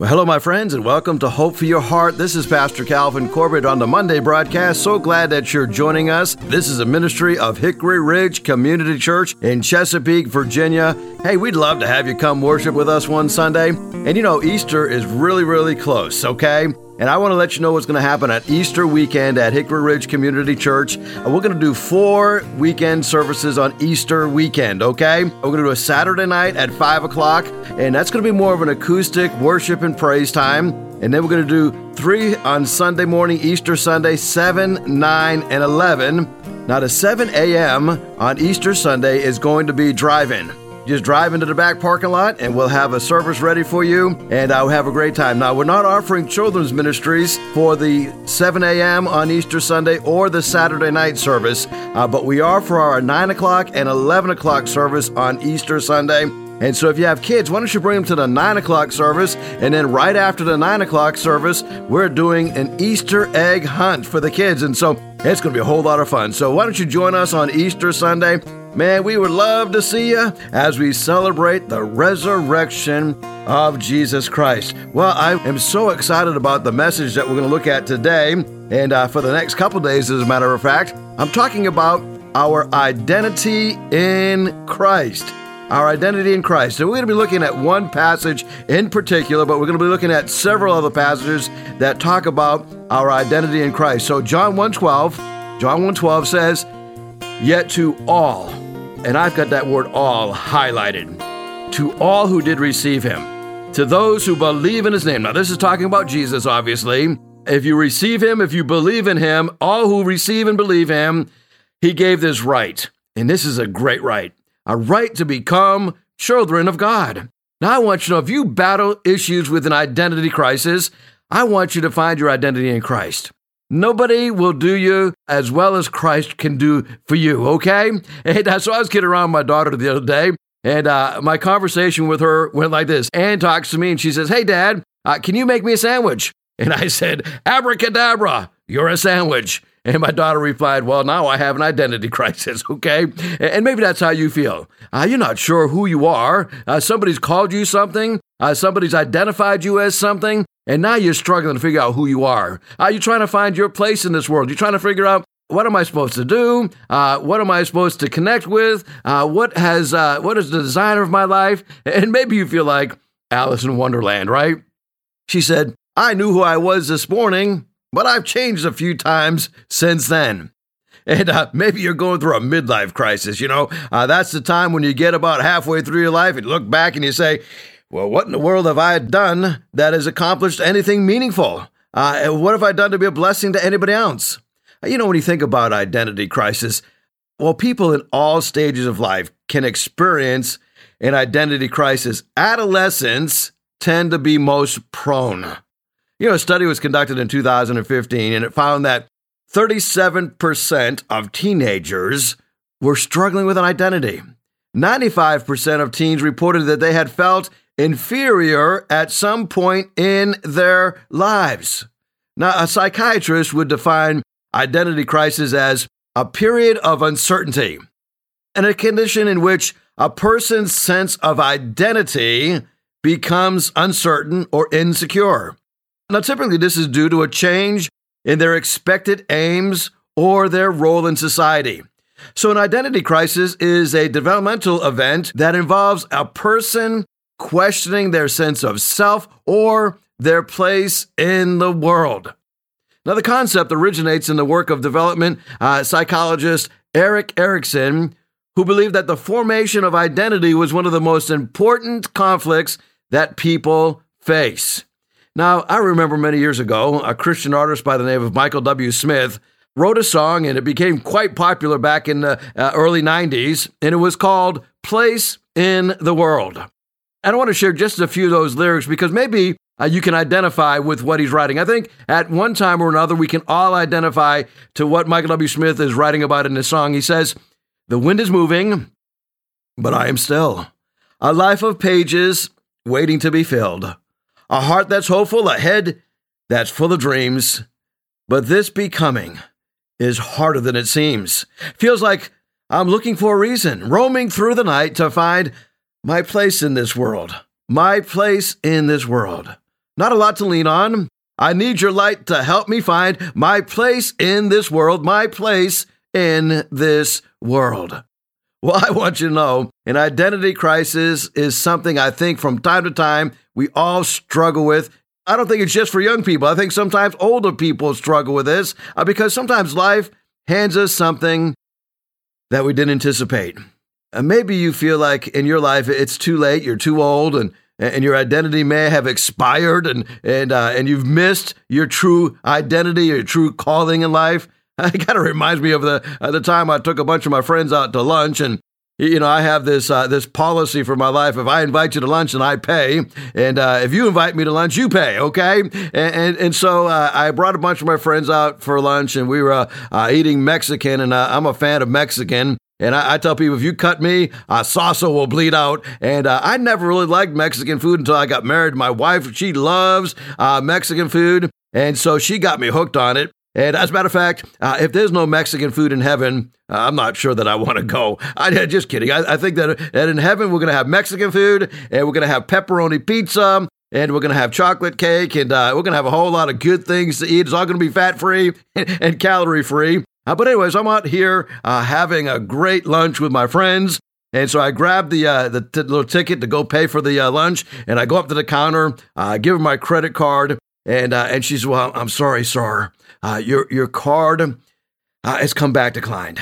Well, hello, my friends, and welcome to Hope for Your Heart. This is Pastor Calvin Corbett on the Monday broadcast. So glad that you're joining us. This is a ministry of Hickory Ridge Community Church in Chesapeake, Virginia. Hey, we'd love to have you come worship with us one Sunday. And you know, Easter is really, really close, okay? And I want to let you know what's going to happen at Easter weekend at Hickory Ridge Community Church. Uh, we're going to do four weekend services on Easter weekend, okay? We're going to do a Saturday night at 5 o'clock, and that's going to be more of an acoustic worship and praise time. And then we're going to do three on Sunday morning, Easter Sunday, 7, 9, and 11. Now, the 7 a.m. on Easter Sunday is going to be drive in. Just drive into the back parking lot and we'll have a service ready for you and I'll have a great time. Now, we're not offering children's ministries for the 7 a.m. on Easter Sunday or the Saturday night service, uh, but we are for our 9 o'clock and 11 o'clock service on Easter Sunday. And so, if you have kids, why don't you bring them to the 9 o'clock service? And then, right after the 9 o'clock service, we're doing an Easter egg hunt for the kids. And so, it's going to be a whole lot of fun. So, why don't you join us on Easter Sunday? Man, we would love to see you as we celebrate the resurrection of Jesus Christ. Well, I am so excited about the message that we're going to look at today. And uh, for the next couple days, as a matter of fact, I'm talking about our identity in Christ. Our identity in Christ. So, we're going to be looking at one passage in particular, but we're going to be looking at several other passages that talk about our identity in Christ. So, John 1:12, John 1:12 says, Yet to all, and I've got that word all highlighted, to all who did receive him, to those who believe in his name. Now, this is talking about Jesus, obviously. If you receive him, if you believe in him, all who receive and believe him, he gave this right. And this is a great right a right to become children of God. Now, I want you to know if you battle issues with an identity crisis, I want you to find your identity in Christ. Nobody will do you as well as Christ can do for you, okay? And uh, so I was kidding around my daughter the other day, and uh, my conversation with her went like this. Ann talks to me and she says, Hey, Dad, uh, can you make me a sandwich? And I said, Abracadabra, you're a sandwich. And my daughter replied, Well, now I have an identity crisis, okay? And maybe that's how you feel. Uh, you're not sure who you are. Uh, somebody's called you something, uh, somebody's identified you as something, and now you're struggling to figure out who you are. Are you trying to find your place in this world? You're trying to figure out what am I supposed to do? Uh, what am I supposed to connect with? Uh, what has uh, what is the designer of my life? And maybe you feel like Alice in Wonderland, right? She said, "I knew who I was this morning, but I've changed a few times since then." And uh, maybe you're going through a midlife crisis. You know, uh, that's the time when you get about halfway through your life and look back and you say, well, what in the world have I done that has accomplished anything meaningful? Uh, what have I done to be a blessing to anybody else? You know, when you think about identity crisis, well, people in all stages of life can experience an identity crisis. Adolescents tend to be most prone. You know, a study was conducted in 2015 and it found that 37% of teenagers were struggling with an identity. 95% of teens reported that they had felt inferior at some point in their lives. Now, a psychiatrist would define identity crisis as a period of uncertainty and a condition in which a person's sense of identity becomes uncertain or insecure. Now, typically, this is due to a change in their expected aims or their role in society. So, an identity crisis is a developmental event that involves a person questioning their sense of self or their place in the world. Now, the concept originates in the work of development uh, psychologist Erik Erikson, who believed that the formation of identity was one of the most important conflicts that people face. Now, I remember many years ago, a Christian artist by the name of Michael W. Smith wrote a song, and it became quite popular back in the uh, early 90s, and it was called Place in the World. And I want to share just a few of those lyrics because maybe uh, you can identify with what he's writing. I think at one time or another, we can all identify to what Michael W. Smith is writing about in this song. He says, The wind is moving, but I am still. A life of pages waiting to be filled. A heart that's hopeful, a head that's full of dreams. But this becoming is harder than it seems. Feels like I'm looking for a reason, roaming through the night to find my place in this world. My place in this world. not a lot to lean on. I need your light to help me find my place in this world, my place in this world. Well, I want you to know an identity crisis is something I think from time to time we all struggle with. I don't think it's just for young people. I think sometimes older people struggle with this uh, because sometimes life hands us something that we didn't anticipate. Maybe you feel like in your life it's too late, you're too old, and and your identity may have expired, and and uh, and you've missed your true identity, your true calling in life. It kind of reminds me of the uh, the time I took a bunch of my friends out to lunch, and you know, I have this uh, this policy for my life. If I invite you to lunch, and I pay, and uh, if you invite me to lunch, you pay. Okay, and and, and so uh, I brought a bunch of my friends out for lunch, and we were uh, uh, eating Mexican, and uh, I'm a fan of Mexican. And I, I, tell people, if you cut me, uh, salsa will bleed out. And uh, I never really liked Mexican food until I got married. My wife, she loves uh, Mexican food. And so she got me hooked on it. And as a matter of fact, uh, if there's no Mexican food in heaven, uh, I'm not sure that I want to go. I just kidding. I, I think that, that in heaven we're going to have Mexican food and we're going to have pepperoni pizza and we're going to have chocolate cake and uh, we're going to have a whole lot of good things to eat. It's all going to be fat free and, calorie free. Uh, but anyways, I'm out here uh, having a great lunch with my friends. And so I grab the uh, the t- little ticket to go pay for the uh, lunch, and I go up to the counter, uh, give her my credit card, and uh, and she says, "Well, I'm sorry, sir, your your card has come back declined."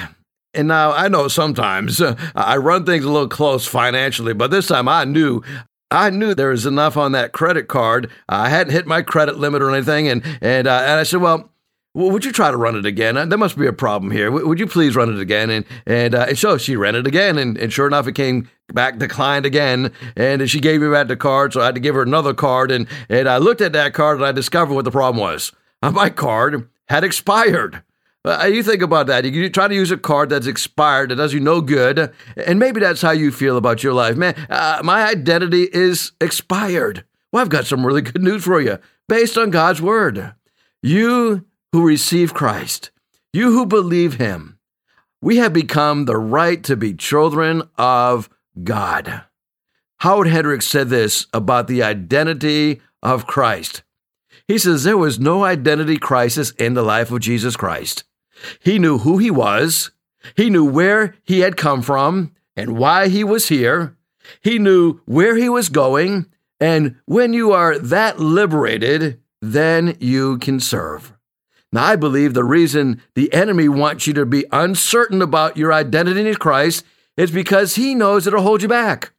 And now I know sometimes I run things a little close financially, but this time I knew I knew there was enough on that credit card. I hadn't hit my credit limit or anything, and and and I said, "Well." Would you try to run it again? Uh, there must be a problem here. Would you please run it again? And and uh, and so she ran it again, and, and sure enough, it came back declined again. And she gave me back the card, so I had to give her another card. And and I looked at that card, and I discovered what the problem was. Uh, my card had expired. Uh, you think about that. You try to use a card that's expired that does you no good, and maybe that's how you feel about your life, man. My identity is expired. Well, I've got some really good news for you, based on God's word. You who receive Christ, you who believe him, we have become the right to be children of God. Howard Hendricks said this about the identity of Christ. He says there was no identity crisis in the life of Jesus Christ. He knew who he was, he knew where he had come from and why he was here, he knew where he was going, and when you are that liberated, then you can serve. Now, I believe the reason the enemy wants you to be uncertain about your identity in Christ is because he knows it'll hold you back.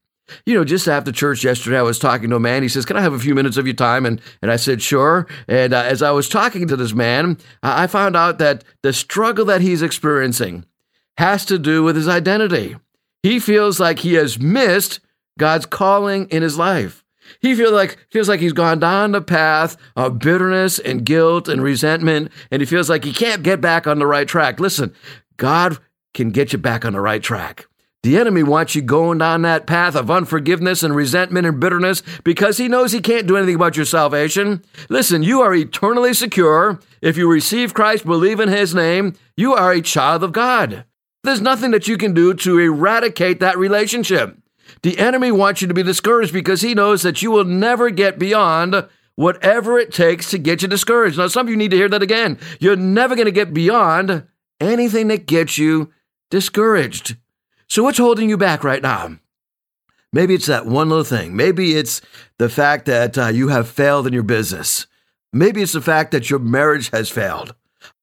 You know, just after church yesterday, I was talking to a man. He says, Can I have a few minutes of your time? And, and I said, Sure. And uh, as I was talking to this man, I found out that the struggle that he's experiencing has to do with his identity. He feels like he has missed God's calling in his life. He feels like feels like he's gone down the path of bitterness and guilt and resentment, and he feels like he can't get back on the right track. Listen, God can get you back on the right track. The enemy wants you going down that path of unforgiveness and resentment and bitterness because he knows he can't do anything about your salvation. Listen, you are eternally secure. If you receive Christ, believe in his name, you are a child of God. There's nothing that you can do to eradicate that relationship. The enemy wants you to be discouraged because he knows that you will never get beyond whatever it takes to get you discouraged. Now, some of you need to hear that again. You're never going to get beyond anything that gets you discouraged. So, what's holding you back right now? Maybe it's that one little thing. Maybe it's the fact that uh, you have failed in your business. Maybe it's the fact that your marriage has failed.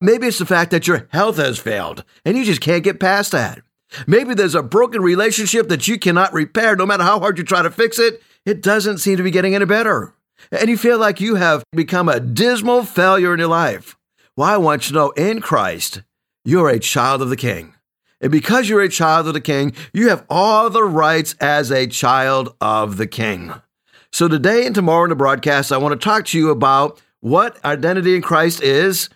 Maybe it's the fact that your health has failed and you just can't get past that. Maybe there's a broken relationship that you cannot repair no matter how hard you try to fix it. It doesn't seem to be getting any better. And you feel like you have become a dismal failure in your life. Well, I want you to know in Christ, you're a child of the King. And because you're a child of the king, you have all the rights as a child of the king. So today and tomorrow in the broadcast, I want to talk to you about what identity in Christ is,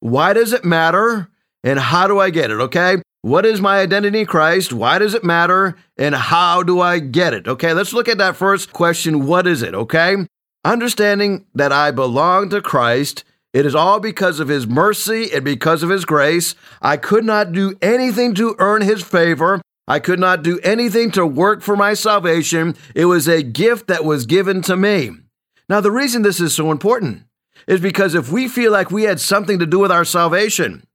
why does it matter, and how do I get it, okay? What is my identity in Christ? Why does it matter? And how do I get it? Okay, let's look at that first question. What is it? Okay, understanding that I belong to Christ it is all because of His mercy and because of His grace. I could not do anything to earn His favor. I could not do anything to work for my salvation. It was a gift that was given to me. Now, the reason this is so important is because if we feel like we had something to do with our salvation,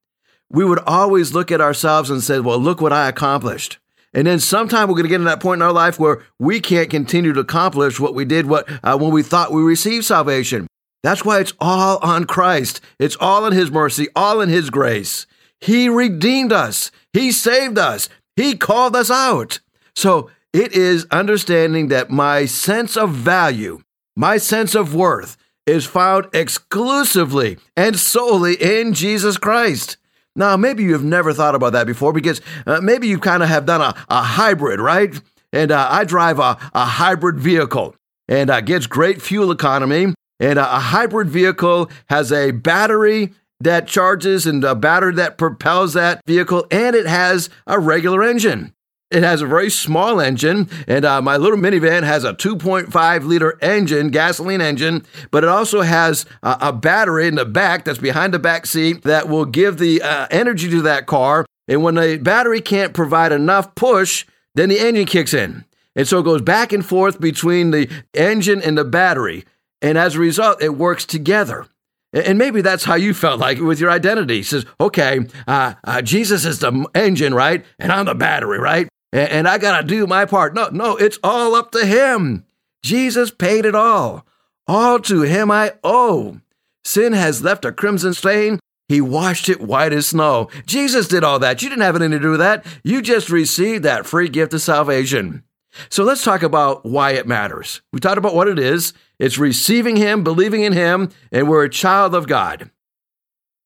we would always look at ourselves and say, Well, look what I accomplished. And then sometime we're going to get to that point in our life where we can't continue to accomplish what we did what, uh, when we thought we received salvation. That's why it's all on Christ. It's all in His mercy, all in His grace. He redeemed us. He saved us. He called us out. So it is understanding that my sense of value, my sense of worth is found exclusively and solely in Jesus Christ. Now, maybe you've never thought about that before because uh, maybe you kind of have done a, a hybrid, right? And uh, I drive a, a hybrid vehicle and uh, gets great fuel economy. And uh, a hybrid vehicle has a battery that charges and a battery that propels that vehicle, and it has a regular engine. It has a very small engine, and uh, my little minivan has a 2.5 liter engine, gasoline engine, but it also has a battery in the back that's behind the back seat that will give the uh, energy to that car. And when the battery can't provide enough push, then the engine kicks in. And so it goes back and forth between the engine and the battery. And as a result, it works together. And maybe that's how you felt like with your identity. He says, okay, uh, uh, Jesus is the engine, right? And I'm the battery, right? And, I got to do my part. No, no, it's all up to Him. Jesus paid it all. All to Him I owe. Sin has left a crimson stain. He washed it white as snow. Jesus did all that. You didn't have anything to do with that. You just received that free gift of salvation. So let's talk about why it matters. We talked about what it is it's receiving Him, believing in Him, and we're a child of God.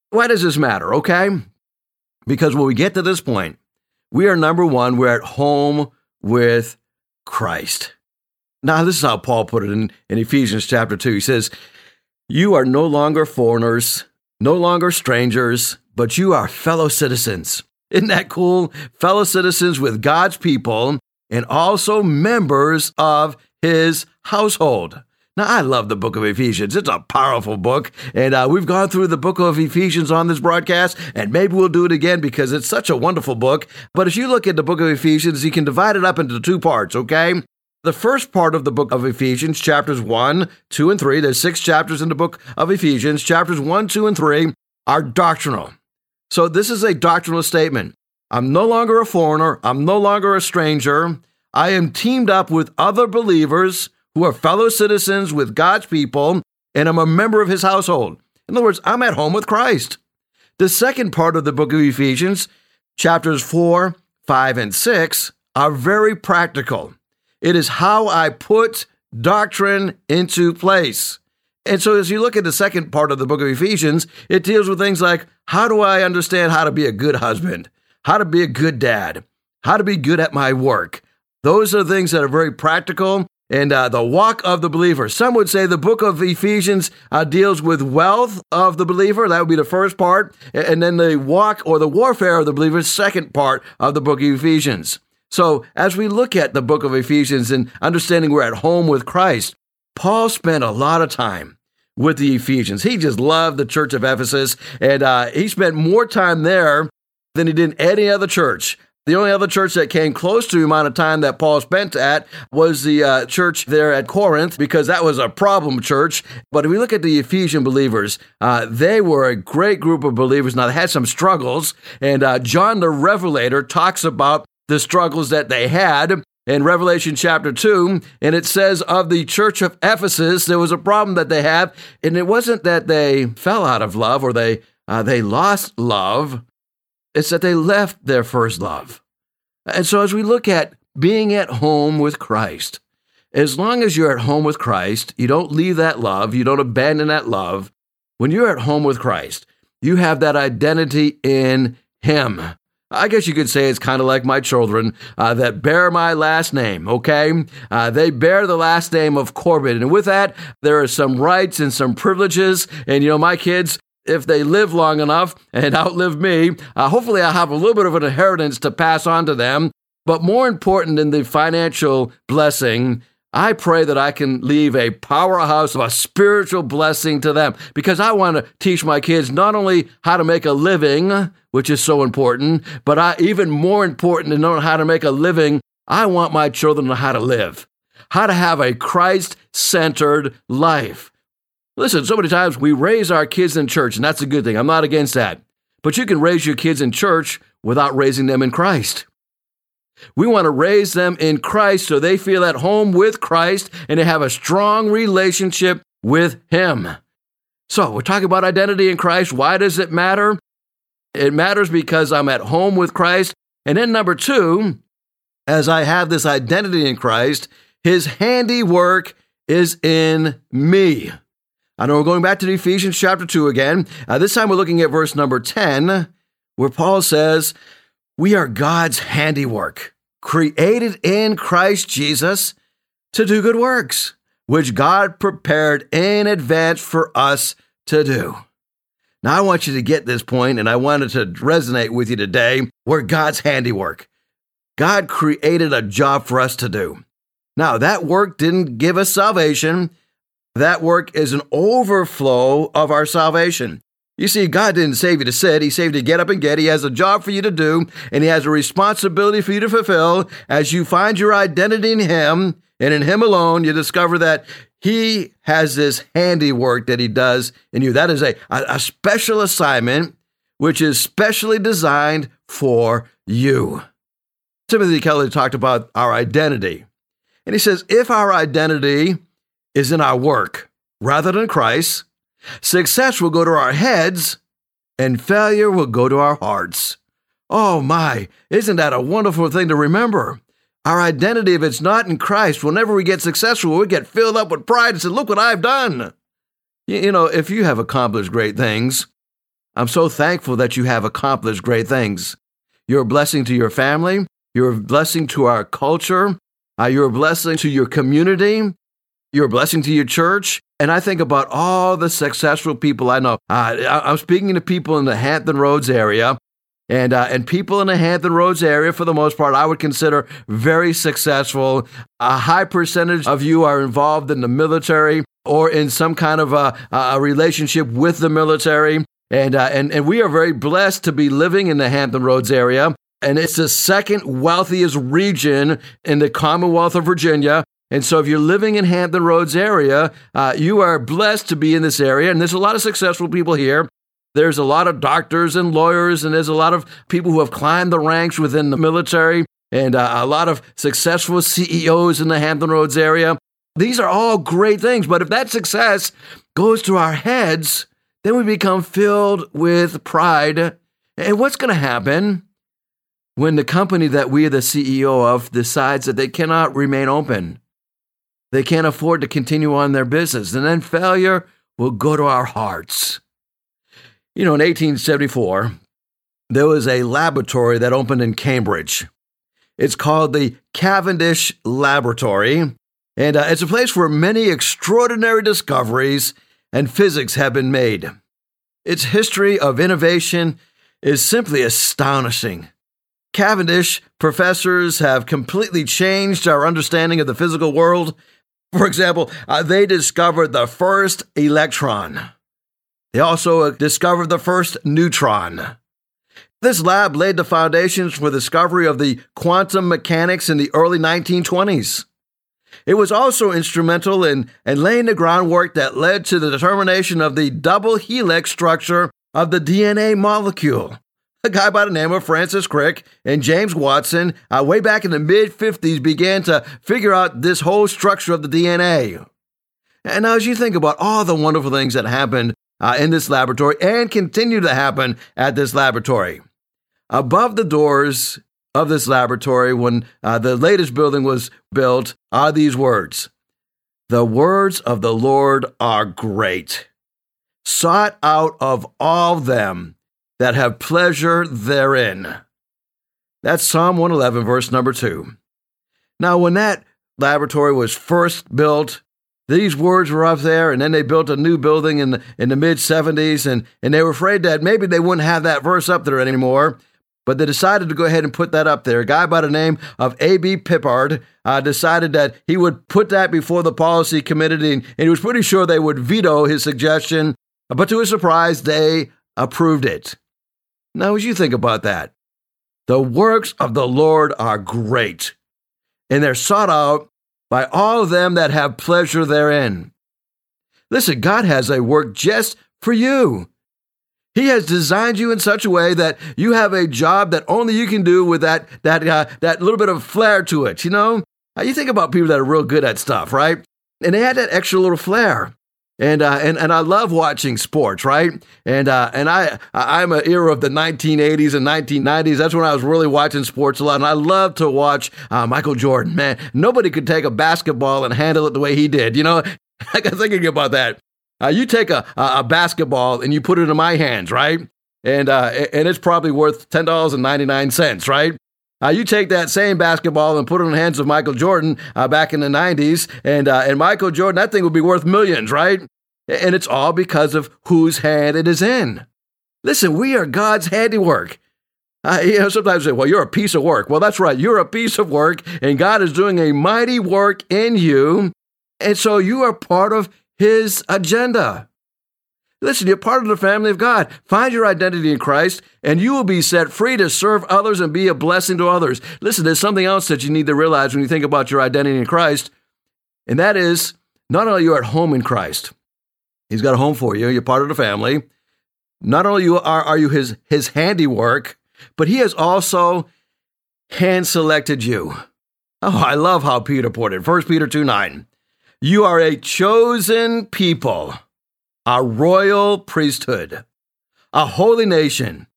Why does this matter? Okay. Because when we get to this point, we are number one, we're at home with Christ. Now, this is how Paul put it in, in Ephesians chapter 2. He says, You are no longer foreigners, no longer strangers, but you are fellow citizens. Isn't that cool? Fellow citizens with God's people and also members of his household. Now, I love the book of Ephesians. It's a powerful book. And uh, we've gone through the book of Ephesians on this broadcast, and maybe we'll do it again because it's such a wonderful book. But if you look at the book of Ephesians, you can divide it up into two parts, okay? The first part of the book of Ephesians, chapters 1, 2, and 3, there's six chapters in the book of Ephesians. Chapters 1, 2, and 3 are doctrinal. So this is a doctrinal statement. I'm no longer a foreigner. I'm no longer a stranger. I am teamed up with other believers who are fellow citizens with God's people, and I'm a member of his household. In other words, I'm at home with Christ. The second part of the book of Ephesians, chapters 4, 5, and 6, are very practical. It is how I put doctrine into place. And so, as you look at the second part of the book of Ephesians, it deals with things like how do I understand how to be a good husband? how to be a good dad, how to be good at my work. Those are things that are very practical and uh, the walk of the believer. Some would say the book of Ephesians uh, deals with wealth of the believer. That would be the first part. And then the walk or the warfare of the believer, second part of the book of Ephesians. So as we look at the book of Ephesians and understanding we're at home with Christ, Paul spent a lot of time with the Ephesians. He just loved the church of Ephesus, and uh, he spent more time there than he did in any other church. The only other church that came close to the amount of time that Paul spent at was the uh, church there at Corinth, because that was a problem church. But if we look at the Ephesian believers, uh, they were a great group of believers. Now, they had some struggles, and uh, John the Revelator talks about the struggles that they had in Revelation chapter 2, and it says of the church of Ephesus, there was a problem that they have, and it wasn't that they fell out of love or they, uh, they lost love it's that they left their first love. And so, as we look at being at home with Christ, as long as you're at home with Christ, you don't leave that love, you don't abandon that love. When you're at home with Christ, you have that identity in Him. I guess you could say it's kind of like my children uh, that bear my last name, okay? Uh, they bear the last name of Corbin. And with that, there are some rights and some privileges. And, you know, my kids, if they live long enough and outlive me, uh, hopefully I'll have a little bit of an inheritance to pass on to them. But more important than the financial blessing, I pray that I can leave a powerhouse of a spiritual blessing to them because I want to teach my kids not only how to make a living, which is so important, but I, even more important than knowing how to make a living, I want my children to know how to live. how to have a Christ centered life. Listen, so many times we raise our kids in church, and that's a good thing. I'm not against that. But you can raise your kids in church without raising them in Christ. We want to raise them in Christ so they feel at home with Christ and they have a strong relationship with Him. So, we're talking about identity in Christ. Why does it matter? It matters because I'm at home with Christ. And then, number two, as I have this identity in Christ, His handiwork is in me. I know we're going back to Ephesians chapter 2 again. Uh, this time we're looking at verse number 10, where Paul says, We are God's handiwork, created in Christ Jesus to do good works, which God prepared in advance for us to do. Now, I want you to get this point, and I wanted to resonate with you today. We're God's handiwork. God created a job for us to do. Now, that work didn't give us salvation. That work is an overflow of our salvation. You see, God didn't save you to sit. He saved you to get up and get. He has a job for you to do, and He has a responsibility for you to fulfill. As you find your identity in Him and in Him alone, you discover that He has this handiwork that He does in you. That is a, a, special assignment which is specially designed for you. Timothy Keller talked about our identity. And he says, if our identity is in our work rather than Christ, success will go to our heads and failure will go to our hearts. Oh my, isn't that a wonderful thing to remember? Our identity, if it's not in Christ, whenever we get successful, we get filled up with pride and say, Look what I've done. You know, if you have accomplished great things, I'm so thankful that you have accomplished great things. You're a blessing to your family, you're a blessing to our culture, uh, you're a blessing to your community, you're a blessing to your church. And I think about all the successful people I know. Uh, I'm speaking to people in the Hampton Roads area, and uh, and people in the Hampton Roads area, for the most part, I would consider very successful. A high percentage of you are involved in the military or in some kind of a, a relationship with the military. And, uh, and, and we are very blessed to be living in the Hampton Roads area. And it's the second wealthiest region in the Commonwealth of Virginia. And so, if you're living in Hampton Roads area, uh, you are blessed to be in this area. And there's a lot of successful people here. There's a lot of doctors and lawyers, and there's a lot of people who have climbed the ranks within the military, and uh, a lot of successful CEOs in the Hampton Roads area. These are all great things. But if that success goes to our heads, then we become filled with pride. And what's going to happen when the company that we are the CEO of decides that they cannot remain open? They can't afford to continue on their business. And then failure will go to our hearts. You know, in 1874, there was a laboratory that opened in Cambridge. It's called the Cavendish Laboratory, and uh, it's a place where many extraordinary discoveries and physics have been made. Its history of innovation is simply astonishing. Cavendish professors have completely changed our understanding of the physical world for example, uh, they discovered the first electron. They also uh, discovered the first neutron. This lab laid the foundations for the discovery of the quantum mechanics in the early 1920s. It was also instrumental in, in laying the groundwork that led to the determination of the double helix structure of the DNA molecule a guy by the name of Francis Crick and James Watson, uh, way back in the mid 50s, began to figure out this whole structure of the DNA. And now, as you think about all the wonderful things that happened uh, in this laboratory and continue to happen at this laboratory, above the doors of this laboratory, when uh, the latest building was built, are these words The words of the Lord are great, sought out of all them that have pleasure therein. That's Psalm 111, verse number 2. Now, when that laboratory was first built, these words were up there, and then they built a new building in the, in the mid 70s, and, and they were afraid that maybe they wouldn't have that verse up there anymore. But they decided to go ahead and put that up there. A guy by the name of A.B. Pippard uh, decided that he would put that before the policy committee, and he was pretty sure they would veto his suggestion. But to his surprise, they approved it. Now, as you think about that, the works of the Lord are great, and they're sought out by all of them that have pleasure therein. Listen, God has a work just for you. He has designed you in such a way that you have a job that only you can do with that that uh, that little bit of flair to it. You know, you think about people that are real good at stuff, right? And they had that extra little flair. And, uh, and and I love watching sports, right? And uh, and I I'm an era of the 1980s and 1990s. That's when I was really watching sports a lot, and I love to watch uh, Michael Jordan. Man, nobody could take a basketball and handle it the way he did. You know, I got thinking about that. Uh, you take a, a basketball and you put it in my hands, right? And uh, and it's probably worth ten dollars and ninety nine cents, right? Uh, you take that same basketball and put it in the hands of Michael Jordan uh, back in the 90s, and, uh, and Michael Jordan, that thing would be worth millions, right? And it's all because of whose hand it is in. Listen, we are God's handiwork. Uh, you know, sometimes say, well, you're a piece of work. Well, that's right. You're a piece of work, and God is doing a mighty work in you. And so you are part of His agenda. Listen, you're part of the family of God. Find your identity in Christ, and you will be set free to serve others and be a blessing to others. Listen, there's something else that you need to realize when you think about your identity in Christ, and that is not only you're at home in Christ, He's got a home for you, you're part of the family. Not only are, are you his, his handiwork, but He has also hand selected you. Oh, I love how Peter put it. 1 Peter 2 9. You are a chosen people a royal priesthood, a holy nation,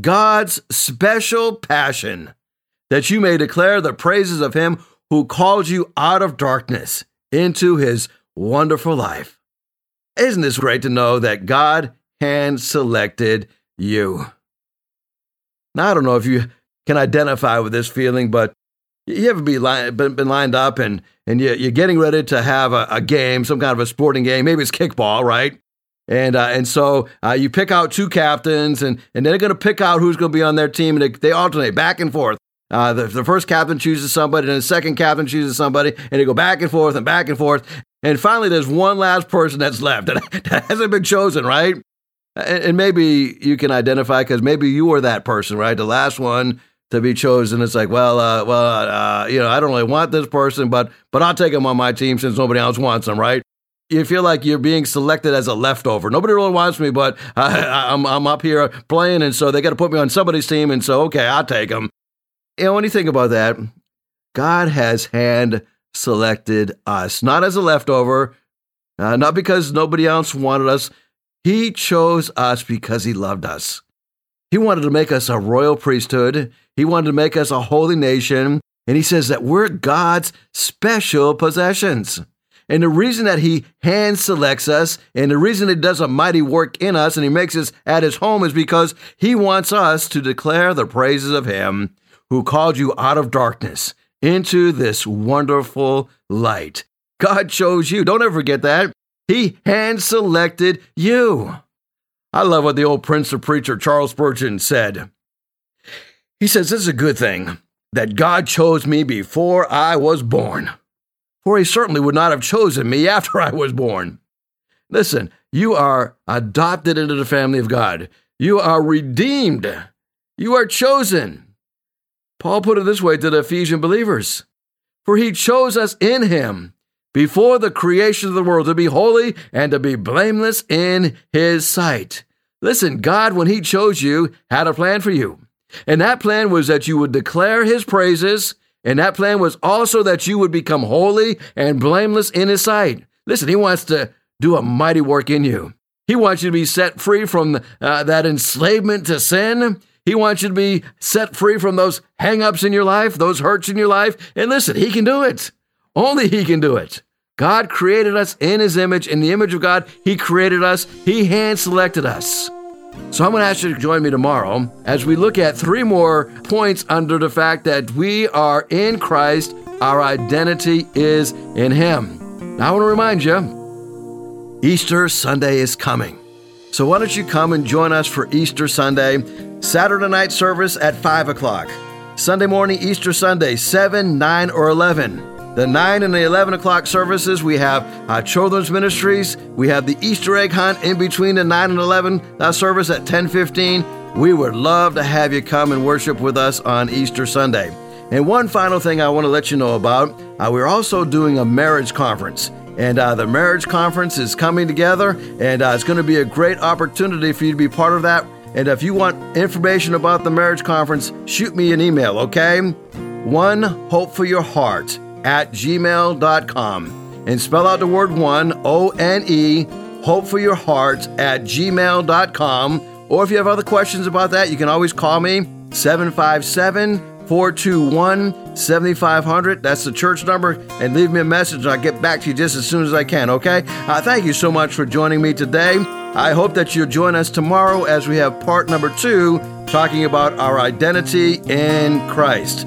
God's special passion, that you may declare the praises of him who called you out of darkness into his wonderful life. Isn't this great to know that God hand selected you? Now, I don't know if you can identify with this feeling, but you ever be li- been lined up and, and you're getting ready to have a, a game, some kind of a sporting game, maybe it's kickball, right? And uh, and so uh, you pick out two captains, and, and they're going to pick out who's going to be on their team, and they, they alternate back and forth. Uh, the, the first captain chooses somebody, and the second captain chooses somebody, and they go back and forth and back and forth. And finally, there's one last person that's left that, that hasn't been chosen, right? And, and maybe you can identify because maybe you were that person, right? The last one to be chosen. It's like, well, uh, well, uh, you know, I don't really want this person, but but I'll take him on my team since nobody else wants him, right? You feel like you're being selected as a leftover. Nobody really wants me, but I, am I'm, I'm up here playing, and so they got to put me on somebody's team, and so okay, I'll take them. You know, when you think about that, God has hand selected us, not as a leftover, uh, not because nobody else wanted us. He chose us because He loved us. He wanted to make us a royal priesthood. He wanted to make us a holy nation. And He says that we're God's special possessions. And the reason that he hand selects us and the reason he does a mighty work in us and he makes us at his home is because he wants us to declare the praises of him who called you out of darkness into this wonderful light. God chose you. Don't ever forget that. He hand selected you. I love what the old Prince of Preacher Charles Spurgeon said. He says, This is a good thing that God chose me before I was born for he certainly would not have chosen me after I was born. Listen, you are adopted into the family of God. You are redeemed. You are chosen. Paul put it this way to the Ephesian believers For he chose us in him before the creation of the world to be holy and to be blameless in his sight. Listen, God, when he chose you, had a plan for you. And that plan was that you would declare his praises and that plan was also that you would become holy and blameless in His sight. Listen, He wants to do a mighty work in you. He wants you to be set free from uh, that enslavement to sin. He wants you to be set free from those hangups in your life, those hurts in your life. And listen, He can do it. Only He can do it. God created us in His image. In the image of God, He created us. He hand selected us. So I'm going to ask you to join me tomorrow as we look at three more points under the fact that we are in Christ, our identity is in Him. Now I want to remind you Easter Sunday is coming. So why don't you come and join us for Easter Sunday, Saturday night service at 5 o'clock, Sunday morning, Easter Sunday, 7, 9, or 11 the 9 and the 11 o'clock services, we have our children's ministries. We have the Easter egg hunt in between the 9 and 11 uh, service at 1015. We would love to have you come and worship with us on Easter Sunday. And one final thing I want to let you know about uh, we're also doing a marriage conference. And uh, the marriage conference is coming together, and uh, it's going to be a great opportunity for you to be part of that. And if you want information about the marriage conference, shoot me an email, okay? One Hope for Your Heart at gmail.com. And spell out the word one, O N E, Hope for Your Heart at gmail.com. Or if you have other questions about that, you can always call me 757 421 7500. That's the church number. And leave me a message, and I'll get back to you just as soon as I can, okay? Uh, thank you so much for joining me today. I hope that you'll join us tomorrow as we have part number two talking about our identity in Christ.